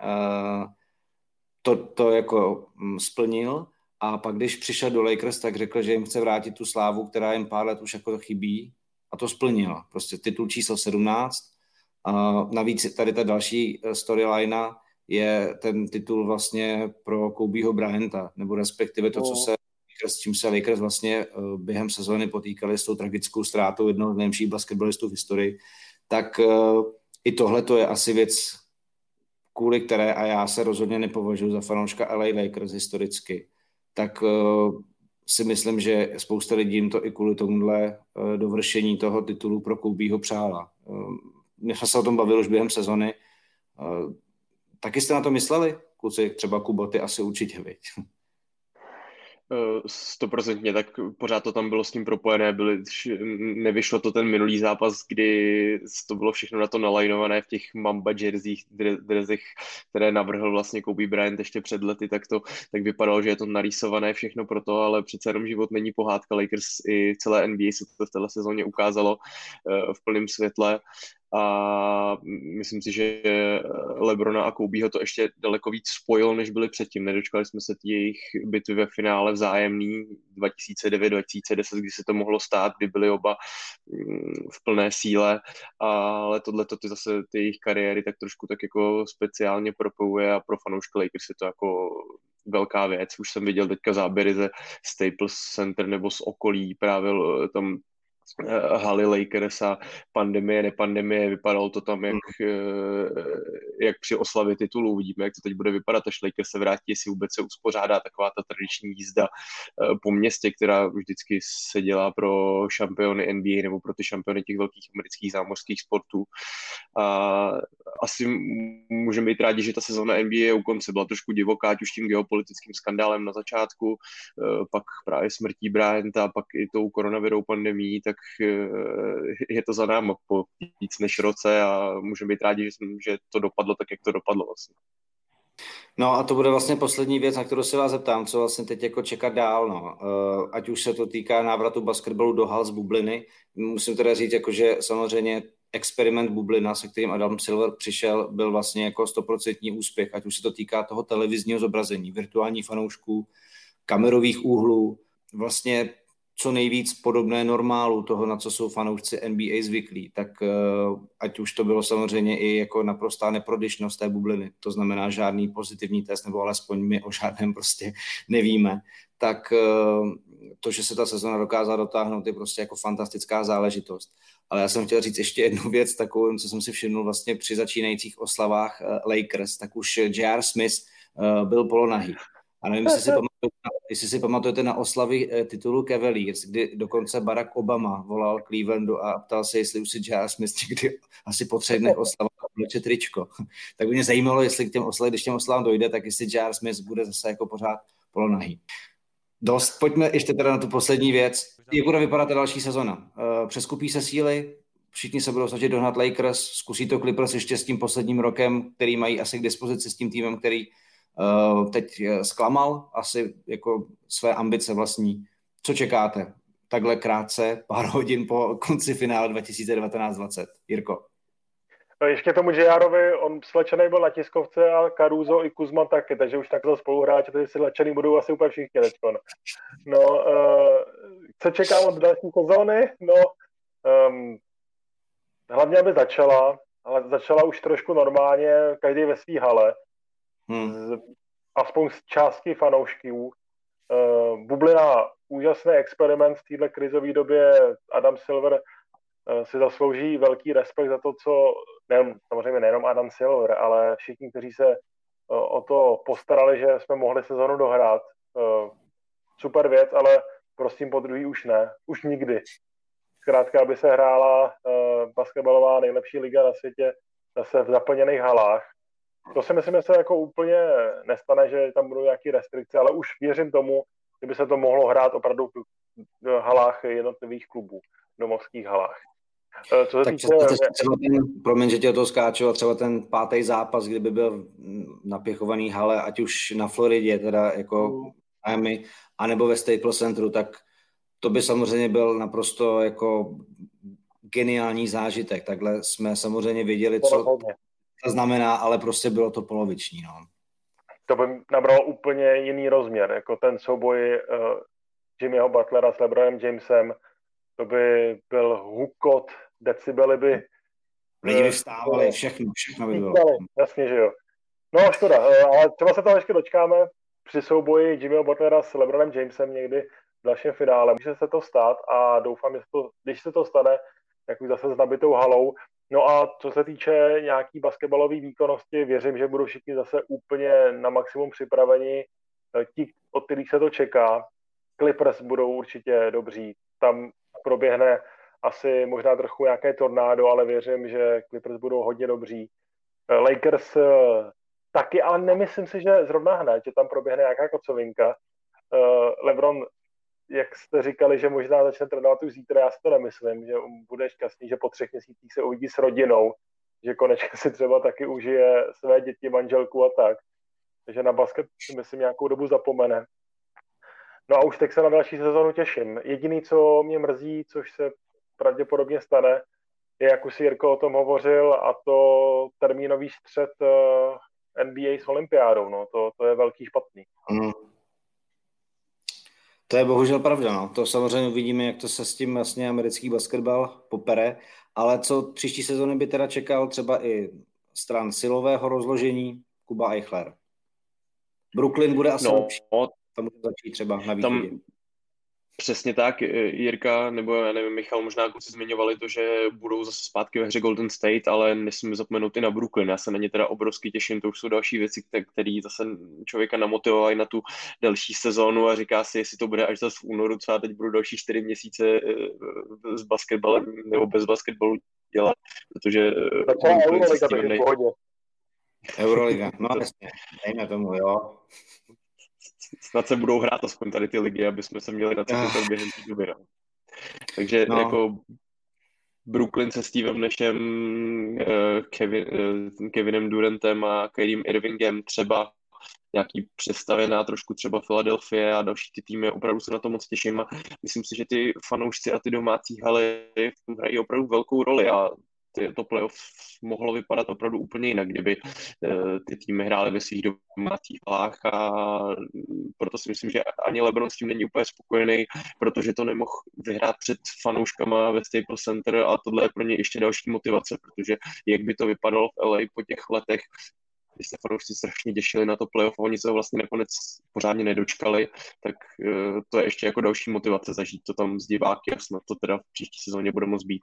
Uh, to, to jako mm, splnil a pak když přišel do Lakers, tak řekl, že jim chce vrátit tu slávu, která jim pár let už jako chybí a to splnil. Prostě titul číslo 17. Uh, navíc tady ta další eh, storyline je ten titul vlastně pro Kobeho Bryanta, nebo respektive to, co se s čím se Lakers vlastně eh, během sezóny potýkali s tou tragickou ztrátou jednoho z nejlepších basketbalistů v historii, tak eh, i tohle to je asi věc, kvůli které, a já se rozhodně nepovažuji za fanouška LA Lakers historicky, tak eh, si myslím, že spousta lidí jim to i kvůli tomuhle dovršení toho titulu pro Koubího přála. My jsme se o tom bavili už během sezony. Taky jste na to mysleli? Kluci, třeba Kuba, ty asi určitě, viď? Stoprocentně, tak pořád to tam bylo s tím propojené, byly, nevyšlo to ten minulý zápas, kdy to bylo všechno na to nalajnované v těch Mamba jersích, drezech, které navrhl vlastně Kobe Bryant ještě před lety, tak to tak vypadalo, že je to narýsované všechno pro to, ale přece jenom život není pohádka, Lakers i celé NBA se to v této sezóně ukázalo eh, v plném světle a myslím si, že Lebrona a Koubího to ještě daleko víc spojil, než byli předtím. Nedočkali jsme se jejich bitvy ve finále vzájemný 2009-2010, kdy se to mohlo stát, kdy byli oba mm, v plné síle, ale tohle to ty zase ty jejich kariéry tak trošku tak jako speciálně propojuje a pro fanoušky Lakers je to jako velká věc. Už jsem viděl teďka záběry ze Staples Center nebo z okolí, právě tam Eh, haly Lakers a pandemie, nepandemie, vypadalo to tam jak, hmm. eh, jak při oslavě titulu. Uvidíme, jak to teď bude vypadat, až Lakers se vrátí, jestli vůbec se uspořádá taková ta tradiční jízda eh, po městě, která vždycky se dělá pro šampiony NBA nebo pro ty šampiony těch velkých amerických zámořských sportů. A asi můžeme být rádi, že ta sezóna NBA je u konce. Byla trošku divoká, ať už tím geopolitickým skandálem na začátku, pak právě smrtí Bryanta, pak i tou koronavirou pandemí, tak je to za náma po víc než roce a můžeme být rádi, že, že to dopadlo tak, jak to dopadlo vlastně. No a to bude vlastně poslední věc, na kterou se vás zeptám, co vlastně teď jako čekat dál, no. Ať už se to týká návratu basketbalu do hal z bubliny. Musím teda říct, jako, že samozřejmě experiment bublina, se kterým Adam Silver přišel, byl vlastně jako stoprocentní úspěch, ať už se to týká toho televizního zobrazení, virtuální fanoušků, kamerových úhlů, vlastně co nejvíc podobné normálu toho, na co jsou fanoušci NBA zvyklí, tak uh, ať už to bylo samozřejmě i jako naprostá neprodyšnost té bubliny, to znamená žádný pozitivní test, nebo alespoň my o žádném prostě nevíme, tak uh, to, že se ta sezona dokázala dotáhnout, je prostě jako fantastická záležitost. Ale já jsem chtěl říct ještě jednu věc, takovou, co jsem si všimnul vlastně při začínajících oslavách uh, Lakers, tak už J.R. Smith byl polonahý. A nevím, jestli si, pamatujete, jestli si pamatujete na oslavy eh, titulu Cavaliers, kdy dokonce Barack Obama volal Clevelandu a ptal se, jestli už si J.R. Smith někdy asi po třech dnech oslavu vleče tričko. tak by mě zajímalo, jestli k těm oslavám, když těm oslavám dojde, tak jestli J.R. Smith bude zase jako pořád polonahý. Dost, pojďme ještě teda na tu poslední věc. Jak bude vypadat ta další sezona? Eh, přeskupí se síly, všichni se budou snažit dohnat Lakers, zkusí to Clippers ještě s tím posledním rokem, který mají asi k dispozici s tím týmem, který teď eh, zklamal asi jako své ambice vlastní. Co čekáte? Takhle krátce, pár hodin po konci finále 2019-20. Jirko. No ještě tomu JRovi, on slečený byl na tiskovce a Caruso i Kuzma taky, takže už takhle spoluhráči, takže si lečený budou asi úplně všichni. No, no uh, co čekám od další sezóny? No, um, hlavně, aby začala, ale začala už trošku normálně, každý ve svý hale, hmm. z, aspoň z části fanoušků. Uh, bublina, úžasný experiment v této krizové době. Adam Silver uh, si zaslouží velký respekt za to, co nejen, samozřejmě nejenom Adam Silver, ale všichni, kteří se uh, o to postarali, že jsme mohli sezonu dohrát. Uh, super věc, ale prosím po druhý už ne, už nikdy. Zkrátka, aby se hrála uh, basketbalová nejlepší liga na světě zase v zaplněných halách, to si myslím, že se jako úplně nestane, že tam budou nějaké restrikce, ale už věřím tomu, že by se to mohlo hrát opravdu v halách jednotlivých klubů, v domovských halách. Eh, co se tak týče... třeba ten, promiň, že tě to skáču, a třeba ten pátý zápas, kdyby byl napěchovaný hale, ať už na Floridě, teda jako mm. Miami, anebo ve Staples Centru, tak to by samozřejmě byl naprosto jako geniální zážitek. Takhle jsme samozřejmě věděli, co, to znamená, ale prostě bylo to poloviční. No. To by nabralo úplně jiný rozměr, jako ten souboj uh, Jimmyho Butlera s LeBronem Jamesem, to by byl hukot, decibely by... Lidi by vstávali, všechno, všechno by bylo. Jasně, že jo. No škoda, uh, ale třeba se tam ještě dočkáme při souboji Jimmyho Butlera s LeBronem Jamesem někdy v dalším finále. Může se to stát a doufám, že to, když se to stane, tak už zase s nabitou halou, No a co se týče nějaký basketbalové výkonnosti, věřím, že budou všichni zase úplně na maximum připraveni. Eh, ti, od kterých se to čeká, Clippers budou určitě dobří. Tam proběhne asi možná trochu nějaké tornádo, ale věřím, že Clippers budou hodně dobří. Eh, Lakers eh, taky, ale nemyslím si, že zrovna hned, že tam proběhne nějaká kocovinka. LeBron jak jste říkali, že možná začne trénovat už zítra, já si to nemyslím, že bude šťastný, že po třech měsících se uvidí s rodinou, že konečně si třeba taky užije své děti, manželku a tak. Takže na basket si myslím nějakou dobu zapomene. No a už teď se na další sezonu těším. Jediný, co mě mrzí, což se pravděpodobně stane, je, jak už si Jirko o tom hovořil, a to termínový střed eh, NBA s olympiádou. No, to, to je velký špatný. Mm. To je bohužel pravda, no. To samozřejmě uvidíme, jak to se s tím vlastně americký basketbal popere, ale co příští sezóny by teda čekal třeba i stran silového rozložení Kuba Eichler. Brooklyn bude asi no, lepší. Tam může začít třeba na východě. Tam, Přesně tak, Jirka, nebo já nevím, Michal, možná kluci zmiňovali to, že budou zase zpátky ve hře Golden State, ale nesmíme zapomenout i na Brooklyn. Já se na ně teda obrovsky těším, to už jsou další věci, které zase člověka namotivovají na tu další sezónu a říká si, jestli to bude až zase v únoru, třeba teď budou další čtyři měsíce eh, s basketbalem nebo bez basketbalu dělat, protože eh, Euroliga, no jasně, dejme tomu, jo snad se budou hrát aspoň tady ty ligy, aby jsme se měli na co během té doby. No. Takže no. jako Brooklyn se Stevem Nashem, eh, Kevin, eh, Kevinem Durantem a Kyriem Irvingem třeba nějaký přestavená trošku třeba Philadelphia a další ty týmy, opravdu se na to moc těším a myslím si, že ty fanoušci a ty domácí haly hrají opravdu velkou roli a ty, to playoff mohlo vypadat opravdu úplně jinak, kdyby uh, ty týmy hrály ve svých domácích halách a proto si myslím, že ani LeBron s tím není úplně spokojený, protože to nemohl vyhrát před fanouškama ve Staples Center a tohle je pro ně ještě další motivace, protože jak by to vypadalo v LA po těch letech, kdy se fanoušci strašně těšili na to playoff a oni se ho vlastně nakonec pořádně nedočkali, tak uh, to je ještě jako další motivace zažít to tam s diváky a snad to teda v příští sezóně bude moc být.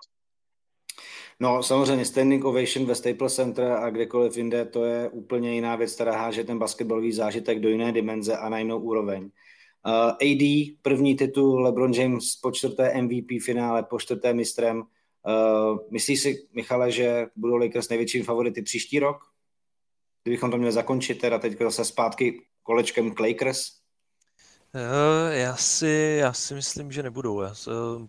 No samozřejmě standing ovation ve Staples Center a kdekoliv jinde, to je úplně jiná věc, která háže ten basketbalový zážitek do jiné dimenze a na jinou úroveň. Uh, AD, první titul, LeBron James po čtvrté MVP finále, po čtvrté mistrem. Uh, myslíš si, Michale, že budou Lakers největším favority příští rok? Kdybychom to měli zakončit, teda teď zase zpátky kolečkem k Lakers? Eh, já si, já si myslím, že nebudou. Já,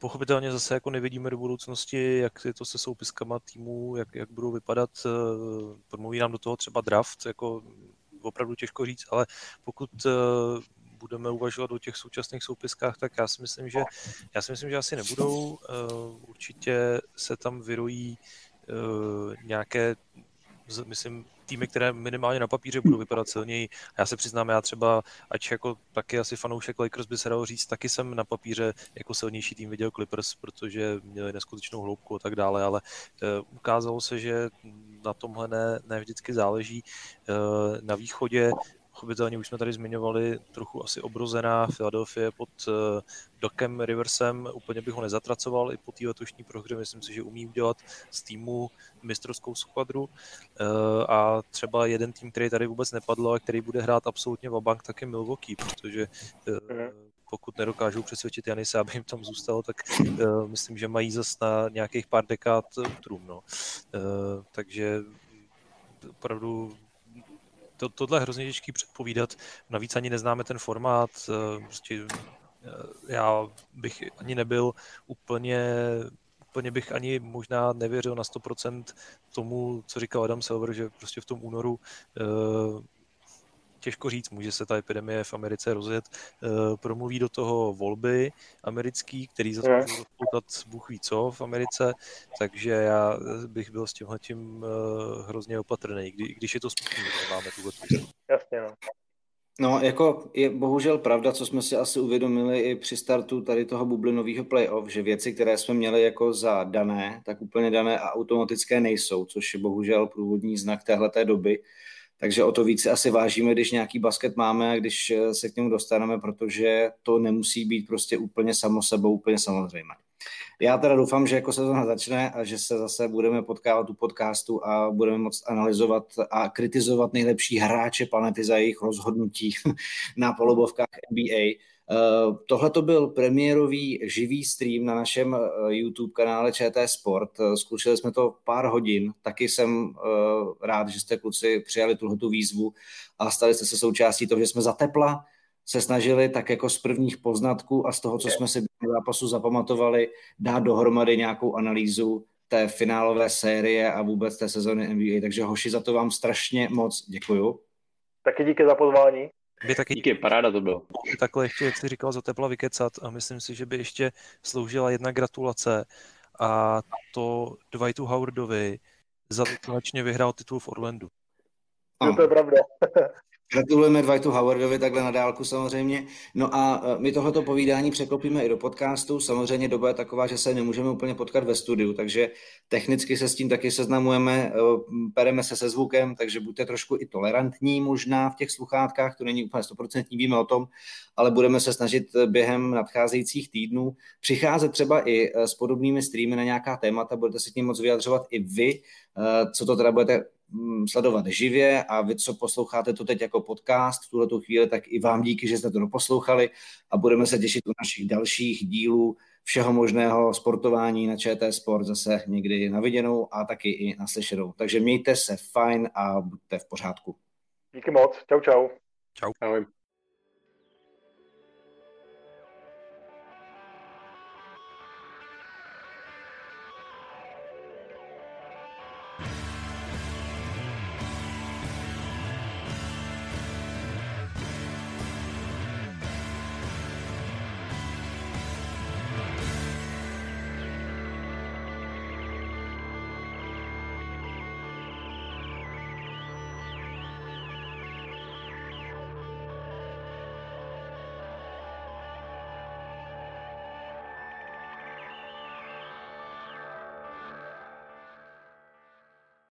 pochopitelně zase jako nevidíme do budoucnosti, jak je to se soupiskama týmů, jak, jak budou vypadat. Eh, promluví nám do toho třeba draft, jako opravdu těžko říct, ale pokud eh, budeme uvažovat o těch současných soupiskách, tak já si myslím, že, já si myslím, že asi nebudou. Určitě se tam vyrojí nějaké, myslím, týmy, které minimálně na papíře budou vypadat silněji. Já se přiznám, já třeba, ať jako taky asi fanoušek Lakers by se dalo říct, taky jsem na papíře jako silnější tým viděl Clippers, protože měli neskutečnou hloubku a tak dále, ale uh, ukázalo se, že na tomhle ne, ne vždycky záleží. Uh, na východě Pochopitelně už jsme tady zmiňovali trochu asi obrozená Philadelphia pod uh, Dokem Riversem. Úplně bych ho nezatracoval i po té letošní prohře. Myslím si, že umí udělat z týmu mistrovskou skvadru. Uh, a třeba jeden tým, který tady vůbec nepadl a který bude hrát absolutně vabank, tak je Milwaukee, protože uh, pokud nedokážou přesvědčit Janise, aby jim tam zůstalo, tak uh, myslím, že mají zas na nějakých pár dekád trům. No. Uh, takže opravdu to, tohle je hrozně těžký předpovídat. Navíc ani neznáme ten formát. Eh, prostě eh, já bych ani nebyl úplně úplně bych ani možná nevěřil na 100% tomu, co říkal Adam Silver, že prostě v tom únoru uh, těžko říct, může se ta epidemie v Americe rozjet. Promluví do toho volby americký, který zase může rozpoutat Bůh ví co v Americe, takže já bych byl s tímhletím uh, hrozně opatrný, kdy, když je to smutný, že máme tuhle Jasně, no. No, jako je bohužel pravda, co jsme si asi uvědomili i při startu tady toho bublinového playoff, že věci, které jsme měli jako za dané, tak úplně dané a automatické nejsou, což je bohužel průvodní znak téhleté doby. Takže o to více asi vážíme, když nějaký basket máme a když eh, se k němu dostaneme, protože to nemusí být prostě úplně samo sebou, úplně samozřejmé. Já teda doufám, že jako sezóna začne a že se zase budeme potkávat u podcastu a budeme moct analyzovat a kritizovat nejlepší hráče planety za jejich rozhodnutí na polobovkách NBA. Eh, tohle to byl premiérový živý stream na našem eh, YouTube kanále ČT Sport. Eh, zkoušeli jsme to pár hodin. Taky jsem rád, že jste kluci přijali tuhle výzvu a stali jste se součástí toho, že jsme za tepla se snažili tak jako z prvních poznatků a z toho, co jsme si v zápasu zapamatovali, dát dohromady nějakou analýzu té finálové série a vůbec té sezóny NBA. Takže hoši, za to vám strašně moc děkuju. Taky díky za pozvání. By taky díky, paráda to bylo. Takhle ještě, jak jsi říkal, za tepla vykecat a myslím si, že by ještě sloužila jedna gratulace a to Dwightu Howardovi za to, vyhrál titul v Orlandu. No, to je pravda. Gratulujeme Dwightu Howardovi takhle na dálku samozřejmě. No a e, my tohleto povídání překlopíme i do podcastu. Samozřejmě doba je taková, že se nemůžeme úplně potkat ve studiu, takže technicky se s tím taky seznamujeme, e, pereme se se zvukem, takže buďte trošku i tolerantní možná v těch sluchátkách, to není úplně stoprocentní, víme o tom, ale budeme se snažit během nadcházejících týdnů přicházet třeba i e, s podobnými streamy na nějaká témata, budete se tím moc vyjadřovat i vy, co to teda budete sledovat živě a vy, co posloucháte to teď jako podcast v tuhle chvíli, tak i vám díky, že jste to doposlouchali a budeme se těšit u našich dalších dílů všeho možného sportování na ČT Sport zase někdy na viděnou a taky i na slyšenou. Takže mějte se fajn a buďte v pořádku. Díky moc. Čau, čau. Čau. Ahoj.